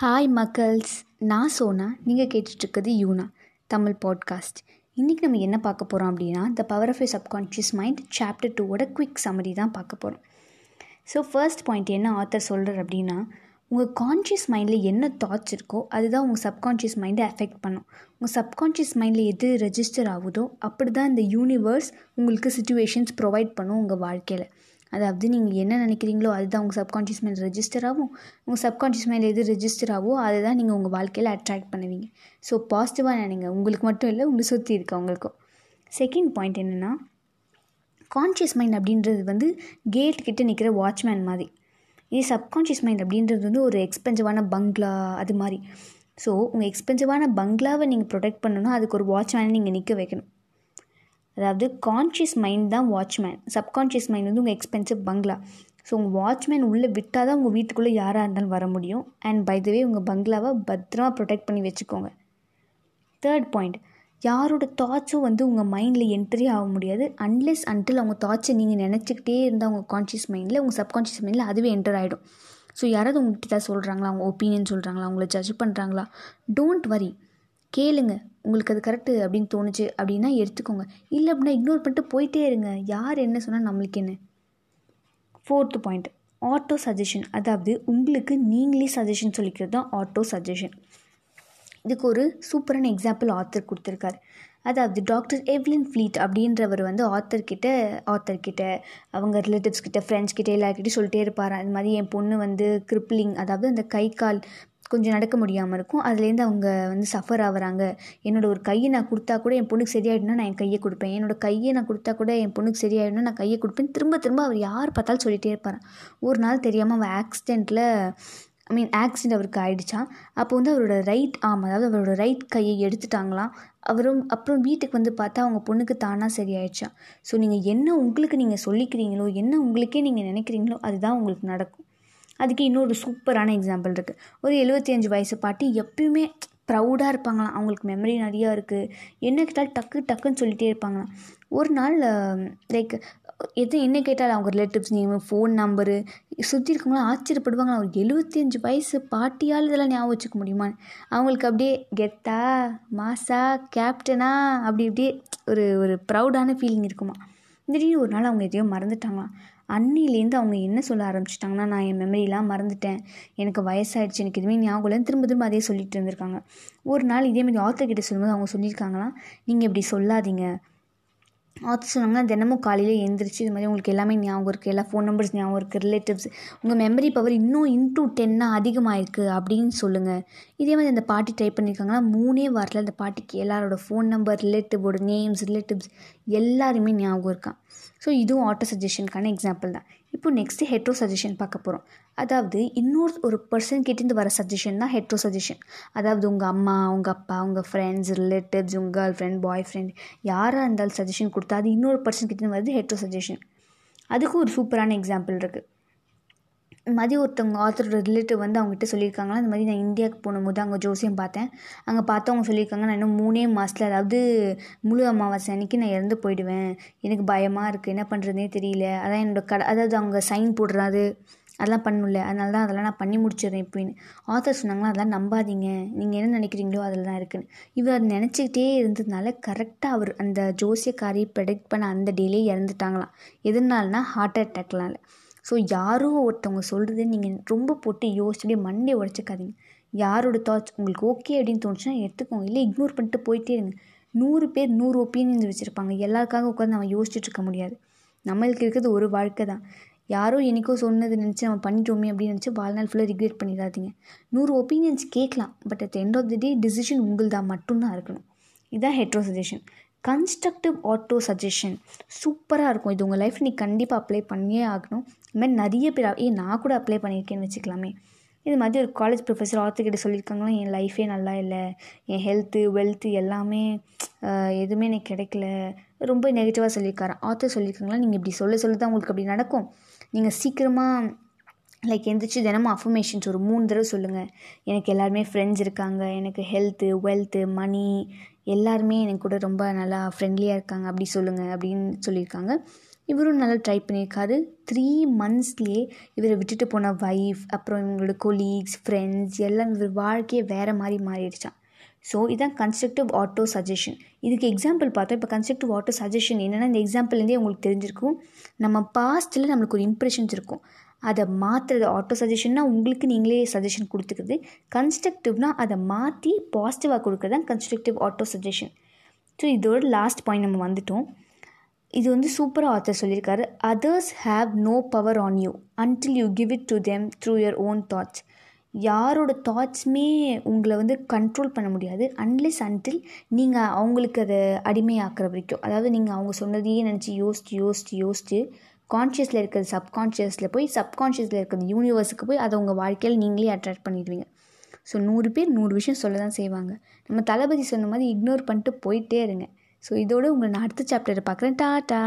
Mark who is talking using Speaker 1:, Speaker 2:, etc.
Speaker 1: Hi மக்கள்ஸ் நான் சோனா. நீங்கள் கேட்டுட்ருக்குது யூனா Tamil podcast இன்றைக்கி நம்ம என்ன பார்க்க போகிறோம் அப்படின்னா the power of a subconscious mind chapter டூவோட குவிக் சமரி தான் பார்க்க போகிறோம் ஸோ ஃபர்ஸ்ட் பாயிண்ட் என்ன ஆத்தர் சொல்கிறார் அப்படின்னா உங்கள் கான்ஷியஸ் மைண்டில் என்ன தாட்ஸ் இருக்கோ அதுதான் உங்கள் சப்கான்ஷியஸ் மைண்டை அஃபெக்ட் பண்ணும். உங்கள் சப்கான்ஷியஸ் மைண்டில் எது ரெஜிஸ்டர் ஆகுதோ அப்படி தான் இந்த யூனிவர்ஸ் உங்களுக்கு சுச்சுவேஷன்ஸ் ப்ரொவைட் பண்ணும் உங்கள் வாழ்க்கையில். அதாவது நீங்கள் என்ன நினைக்கிறீங்களோ அதுதான் உங்கள் சப்கான்ஷியஸ் மைண்ட் ரெஜிஸ்டர் ஆகும். உங்கள் சப்கான்ஷியஸ் மைண்ட் எது ரெஜிஸ்டர் ஆகும் அதை தான் நீங்கள் உங்கள் வாழ்க்கையில் அட்ராக்ட் பண்ணுவீங்க. ஸோ பாசிட்டிவாக நினைங்க. உங்களுக்கு மட்டும் இல்லை உங்களை சுற்றி இருக்கவங்களுக்கும். செகண்ட் பாயிண்ட் என்னென்னா கான்ஷியஸ் மைண்ட் அப்படின்றது வந்து கேட் கிட்டே நிற்கிற வாட்ச்மேன் மாதிரி. இது சப்கான்ஷியஸ் மைண்ட் அப்படின்றது வந்து ஒரு எக்ஸ்பென்சிவான பங்களா அது மாதிரி. ஸோ உங்கள் எக்ஸ்பென்சிவான பங்களாவை நீங்கள் ப்ரொடெக்ட் பண்ணணும்னா அதுக்கு ஒரு வாட்ச்மேனை நீங்கள் நிற்க வைக்கணும். அதாவது கான்ஷியஸ் மைண்ட் தான் வாட்ச்மேன் சப்கான்ஷியஸ் மைண்ட் வந்து உங்கள் எக்ஸ்பென்சிவ் பங்களா ஸோ உங்கள் வாட்ச்மேன் உள்ளே விட்டால் தான் உங்கள் வீட்டுக்குள்ளே யாராக இருந்தாலும் வர முடியும். அண்ட் பை த வே உங்கள் பங்களாவை பத்திரமா ப்ரொடெக்ட் பண்ணி வச்சுக்கோங்க. தேர்ட் பாயிண்ட் யாரோட தாட்ஸும் வந்து உங்கள் மைண்டில் என்ட்ரி ஆக முடியாது. அன்லெஸ் அன்டில் அவங்க தாட்ஸை நீங்கள் நினச்சிக்கிட்டே இருந்தால் உங்கள் கான்ஷியஸ் மைண்டில் உங்கள் சப்கான்ஷியஸ் மைண்டில் அதுவே என்டர் ஆகிடும் ஸோ யாராவது உங்கள்கிட்ட சொல்கிறாங்களா அவங்க ஒப்பீனியன் சொல்கிறாங்களா அவங்கள ஜட்ஜ் பண்ணுறாங்களா டோன்ட் வரி கேளுங்க. உங்களுக்கு அது கரெக்டு அப்படின்னு தோணுச்சு அப்படின்னா எடுத்துக்கோங்க. இல்லை அப்படின்னா இக்னோர் பண்ணிட்டு போயிட்டே இருங்க. யார் என்ன சொன்னால் நம்மளுக்கு என்ன? ஃபோர்த்து பாயிண்ட் ஆட்டோ சஜஷன் அதாவது உங்களுக்கு நீங்களே சஜஷன் சொல்லிக்கிறது தான் ஆட்டோ சஜஷன் இதுக்கு ஒரு சூப்பரான எக்ஸாம்பிள் ஆத்தர் கொடுத்துருக்காரு. அதாவது டாக்டர் எவ்லின் ஃப்ளீட் அப்படின்றவர் வந்து ஆத்தர்கிட்ட ஆத்தர்கிட்ட அவங்க ரிலேட்டிவ்ஸ் கிட்ட ஃப்ரெண்ட்ஸ் கிட்ட எல்லாருக்கிட்டையும் சொல்லிட்டே இருப்பார். அந்த மாதிரி என் பொண்ணு வந்து கிரிப்ளிங் அதாவது அந்த கை கால் கொஞ்சம் நடக்க முடியாமல் இருக்கும். அதுலேருந்து அவங்க வந்து சஃபர் ஆகுறாங்க. என்னோடய ஒரு கையை நான் கொடுத்தா கூட என் பொண்ணுக்கு சரியாயிடுனா நான் என் கையை கொடுப்பேன். என்னோடய கையை நான் கொடுத்தா கூட என் பொண்ணுக்கு சரியாயிடுனா நான் கையை கொடுப்பேன். திரும்ப திரும்ப அவர் யார் பார்த்தாலும் சொல்லிகிட்டே இருப்பார். ஒரு நாள் தெரியாமல் அவன் ஆக்சிடெண்ட்டில் ஐ மீன் ஆக்சிடெண்ட் அவருக்கு ஆகிடுச்சான் அப்போ வந்து அவரோட ரைட் ஆம் அதாவது அவரோட ரைட் கையை எடுத்துட்டாங்களாம். அவரும் அப்புறம் வீட்டுக்கு வந்து பார்த்தா அவங்க பொண்ணுக்கு தானாக சரியாயிடுச்சான் ஸோ நீங்கள் என்ன உங்களுக்கு நீங்கள் சொல்லிக்கிறீங்களோ என்ன உங்களுக்கே நீங்கள் நினைக்கிறீங்களோ அதுதான் உங்களுக்கு நடக்கும். அதுக்கு இன்னொரு சூப்பரான எக்ஸாம்பிள் இருக்குது ஒரு எழுபத்தி அஞ்சு வயசு பாட்டி எப்பயுமே ப்ரௌடாக இருப்பாங்களாம். அவங்களுக்கு மெமரி நிறையா இருக்குது என்ன கேட்டாலும் டக்கு டக்குன்னு சொல்லிகிட்டே இருப்பாங்களாம். ஒரு நாள் லைக் எது என்ன கேட்டாலும் அவங்க ரிலேட்டிவ்ஸ் நேமு ஃபோன் நம்பரு சுற்றி இருக்கவங்களாம் ஆச்சரியப்படுவாங்க ஒரு எழுபத்தி அஞ்சு வயசு பாட்டியால் இதெல்லாம் ஞாபகம் வச்சுக்க முடியுமா அவங்களுக்கு அப்படியே கெத்தா மாசா கேப்டனா அப்படி அப்படியே ஒரு ஒரு ப்ரௌடான ஃபீலிங் இருக்குமா திடீர்னு ஒரு நாள் அவங்க எதையோ மறந்துட்டாங்களாம். அன்னிலேருந்து அவங்க என்ன சொல்ல ஆரம்பிச்சிட்டாங்கன்னா நான் என் மெமரிலாம் மறந்துட்டேன். எனக்கு வயசாகிடுச்சு எனக்கு எதுவுமே ஞாபகம் இல்லைன்னு திரும்ப திரும்ப அதே சொல்லிட்டு இருந்திருக்காங்க. ஒரு நாள் இதே மாதிரி ஆத்தர் கிட்ட சொல்லும்போது அவங்க சொல்லியிருக்காங்களா நீங்கள் இப்படி சொல்லாதீங்க. ஆத்தர் சொன்னாங்கன்னா தினமும் காலையில் எழுந்திரிச்சு இது மாதிரி உங்களுக்கு எல்லாமே ஞாபகம் இருக்குது எல்லா ஃபோன் நம்பர்ஸ் ஞாபகம் இருக்குது ரிலேட்டிவ்ஸ் உங்கள் மெமரி பவர் இன்னும் இன்டூ டென்னாக அதிகமாகிருக்கு அப்படின்னு சொல்லுங்கள் இதே மாதிரி அந்த பாட்டி டைப் பண்ணியிருக்காங்கன்னா மூணே வாரத்தில் அந்த பாட்டிக்கு எல்லாரோட ஃபோன் நம்பர் ரிலேட்டிவோட நேம்ஸ் ரிலேட்டிவ்ஸ் எல்லாருமே ஞாபகம் இருக்கான் ஸோ இதுவும் ஆட்டோ சஜஷனுக்கான எக்ஸாம்பிள் தான். இப்போ நெக்ஸ்ட்டு ஹெட்ரோ சஜஷன் பார்க்க போகிறோம் அதாவது இன்னொரு ஒரு பர்சன் கிட்டேருந்து வர சஜஷன் தான் ஹெட்ரோ சஜஷன் அதாவது உங்கள் அம்மா உங்கள் அப்பா உங்கள் ஃப்ரெண்ட்ஸ் ரிலேட்டிவ்ஸ் உங்கள் கேர்ள் ஃப்ரெண்ட் பாய் ஃப்ரெண்ட் யாராக இருந்தாலும் சஜஷன் கொடுத்தா அது இன்னொரு பர்சன் கிட்டேருந்து வருது ஹெட்ரோ சஜஷன் அதுக்கும் ஒரு சூப்பரான எக்ஸாம்பிள் இருக்குது மாதிரி ஒருத்தவங்க ஆத்தரோட ரிலேட்டிவ் வந்து அவங்ககிட்ட சொல்லியிருக்காங்களா? இந்த மாதிரி நான் இந்தியாவுக்கு போகும்போது அங்கே ஜோசியம் பார்த்தேன். அங்கே பார்த்து அவங்க சொல்லியிருக்காங்க நான் இன்னும் மூணே மாதத்தில் அதாவது முழு அமாவாசை அன்றைக்கி நான் இறந்து போயிடுவேன். எனக்கு பயமாக இருக்குது என்ன பண்ணுறதுனே தெரியல. அதான் என்னோடய கடை அதாவது அவங்க சைன் போடுறாரு. அதெல்லாம் பண்ணல அதனால தான் அதெல்லாம் நான் பண்ணி முடிச்சிடுறேன் இப்போன்னு ஆத்தர் சொன்னாங்களா அதெல்லாம் நம்பாதீங்க. நீங்கள் என்ன நினைக்கிறீங்களோ அதில் தான் இருக்குன்னு. இவர் அதை நினச்சிக்கிட்டே இருந்ததுனால கரெக்டாக அவர் அந்த ஜோசியக்காரி ப்ரெடிக்ட் பண்ண அந்த டேலே இறந்துட்டாங்களாம். எதனாலனா ஹார்ட் அட்டாக்னால ஸோ யாரோ ஒருத்தவங்க சொல்கிறது நீங்கள் ரொம்ப போட்டு யோசிச்சுட்டு மண்டே உடச்சிக்காதீங்க. யாரோட தாட்ஸ் உங்களுக்கு ஓகே அப்படின்னு தோணுச்சுன்னா எடுத்துக்கோங்க. இல்லை இக்னோர் பண்ணிட்டு போயிட்டே இருங்க. நூறு பேர் நூறு ஒப்பீனியன்ஸ் வச்சுருப்பாங்க. எல்லாருக்காக உட்காந்து நம்ம யோசிச்சுட்டு இருக்க முடியாது. நம்மளுக்கு இருக்கிறது ஒரு வாழ்க்கை தான். யாரோ எனக்கோ சொன்னது நினச்சி நம்ம பண்ணிட்டோமே அப்படின்னு நினச்சி வாழ்நாள் ஃபுல்லாக ரிக்ரெட் பண்ணிடாதீங்க. நூறு ஒப்பீனியன்ஸ் கேட்கலாம். But at end of the day decision உங்கள்தான் மட்டும்தான் இருக்கணும். இதுதான் hetero suggestion constructive auto suggestion சூப்பராக இருக்கும். இது உங்கள் லைஃப் நீ கண்டிப்பாக அப்ளை பண்ணியே ஆகணும். இது மாதிரி நிறைய பேர் ஏ நான் கூட அப்ளை பண்ணியிருக்கேன்னு வச்சுக்கலாமே. இது மாதிரி ஒரு காலேஜ் ப்ரொஃபஸர் ஆர்த்துக்கிட்ட சொல்லியிருக்காங்களா என் லைஃபே நல்லா இல்லை. என் ஹெல்த்து வெல்த்து எல்லாமே எதுவுமே எனக்கு கிடைக்கல. ரொம்ப நெகட்டிவாக சொல்லியிருக்காரு. ஆர்த்தர் சொல்லியிருக்காங்களா நீங்கள் இப்படி சொல்ல சொல்ல தான் உங்களுக்கு அப்படி நடக்கும். நீங்கள் சீக்கிரமாக லைக் எந்திரிச்சு தினமும் அஃபர்மேஷன்ஸ் ஒரு மூணு தடவை சொல்லுங்கள் எனக்கு எல்லாருமே ஃப்ரெண்ட்ஸ் இருக்காங்க. எனக்கு ஹெல்த்து வெல்த்து மணி எல்லாருமே எனக்கு கூட ரொம்ப நல்லா ஃப்ரெண்ட்லியாக இருக்காங்க. அப்படி சொல்லுங்கள் அப்படின்னு சொல்லியிருக்காங்க. இவரும் நல்லா ட்ரை பண்ணியிருக்காரு. த்ரீ மந்த்ஸ்லேயே இவரை விட்டுட்டு போன ஒய்ஃப் அப்புறம் இவங்களோட கொலீக்ஸ் ஃப்ரெண்ட்ஸ் எல்லாம் இவர் வாழ்க்கையே வேறு மாதிரி மாறிடுச்சான் ஸோ இதான் கன்ஸ்ட்ரக்டிவ் ஆட்டோ சஜஷன் இதுக்கு எக்ஸாம்பிள் பார்த்தோம். இப்போ கன்ஸ்ட்ரக்டிவ் ஆட்டோ சஜஷன் என்னென்னா இந்த எக்ஸாம்பிள்லேருந்தே உங்களுக்கு தெரிஞ்சிருக்கும். நம்ம பாஸ்ட்டில் நம்மளுக்கு ஒரு இம்ப்ரெஷன்ஸ் இருக்கும். அதை மாற்றுறது ஆட்டோ சஜஷன்னா உங்களுக்கு நீங்களே சஜஷன் கொடுத்துக்கிறது. கன்ஸ்ட்ரக்டிவ்னா அதை மாற்றி பாசிட்டிவாக கொடுக்குறது தான் கன்ஸ்ட்ரக்டிவ் ஆட்டோ சஜஷன் ஸோ இதோட லாஸ்ட் பாயிண்ட் நம்ம வந்துட்டோம். இது வந்து சூப்பராக ஆத்தர் சொல்லியிருக்காரு. Others have no power on you until you give it to them through your own thoughts யாரோட தாட்ஸுமே உங்களை வந்து கண்ட்ரோல் பண்ண முடியாது. அன்லெஸ் அன்டில் நீங்கள் அவங்களுக்கு அதை அடிமையாக்குற வரைக்கும். அதாவது நீங்கள் அவங்க சொன்னதையே நினச்சி யோசிச்சு யோசிச்சு யோசிச்சு கான்ஷியஸில் இருக்கிறது சப்கான்ஷியஸில் போய் சப்கான்ஷியஸில் இருக்கிறது யூனிவர்ஸுக்கு போய் அதை உங்கள் வாழ்க்கையில் நீங்களே அட்ராக்ட் பண்ணிடுவீங்க. ஸோ நூறு பேர் நூறு விஷயம் சொல்ல தான் செய்வாங்க. நம்ம தளபதி சொன்ன மாதிரி இக்னோர் பண்ணிட்டு போயிட்டே இருங்க. ஸோ இதோடு உங்களை நான் அடுத்த சாப்டரை பார்க்குறேன். டாட்டா